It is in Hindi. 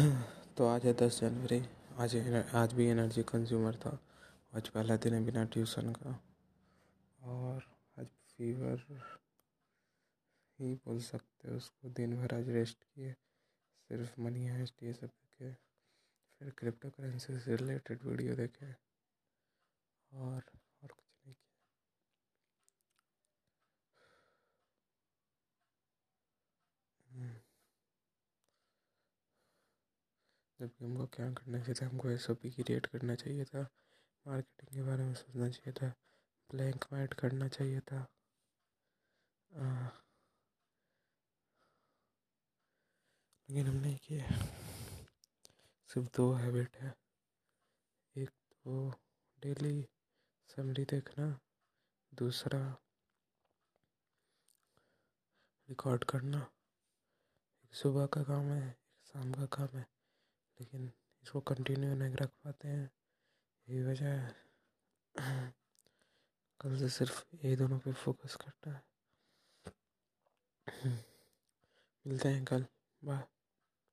तो आज है दस जनवरी। आज आज भी एनर्जी कंज्यूमर था। आज पहला दिन है बिना ट्यूशन का। और आज फीवर ही बोल सकते हो उसको। दिन भर आज रेस्ट किए। सिर्फ़ मनी हाइस्ट ये सब देखे। फिर क्रिप्टो करेंसी से रिलेटेड वीडियो देखे। और और कुछ नहीं किया हम्म। जबकि हमको क्या करना चाहिए था, हमको एस ओ पी क्रिएट करना चाहिए था मार्केटिंग के बारे में सोचना चाहिए था ब्लैंक वाइट करना चाहिए था। लेकिन हमने किया। सिर्फ़ दो हैबिट है। एक तो डेली समरी देखना, दूसरा रिकॉर्ड करना। एक सुबह का काम है, एक शाम का काम है। लेकिन इसको कंटिन्यू नहीं रख पाते हैं। यही वजह है। कल से सिर्फ़ यही दोनों पे फोकस करना है। मिलते हैं कल। बाय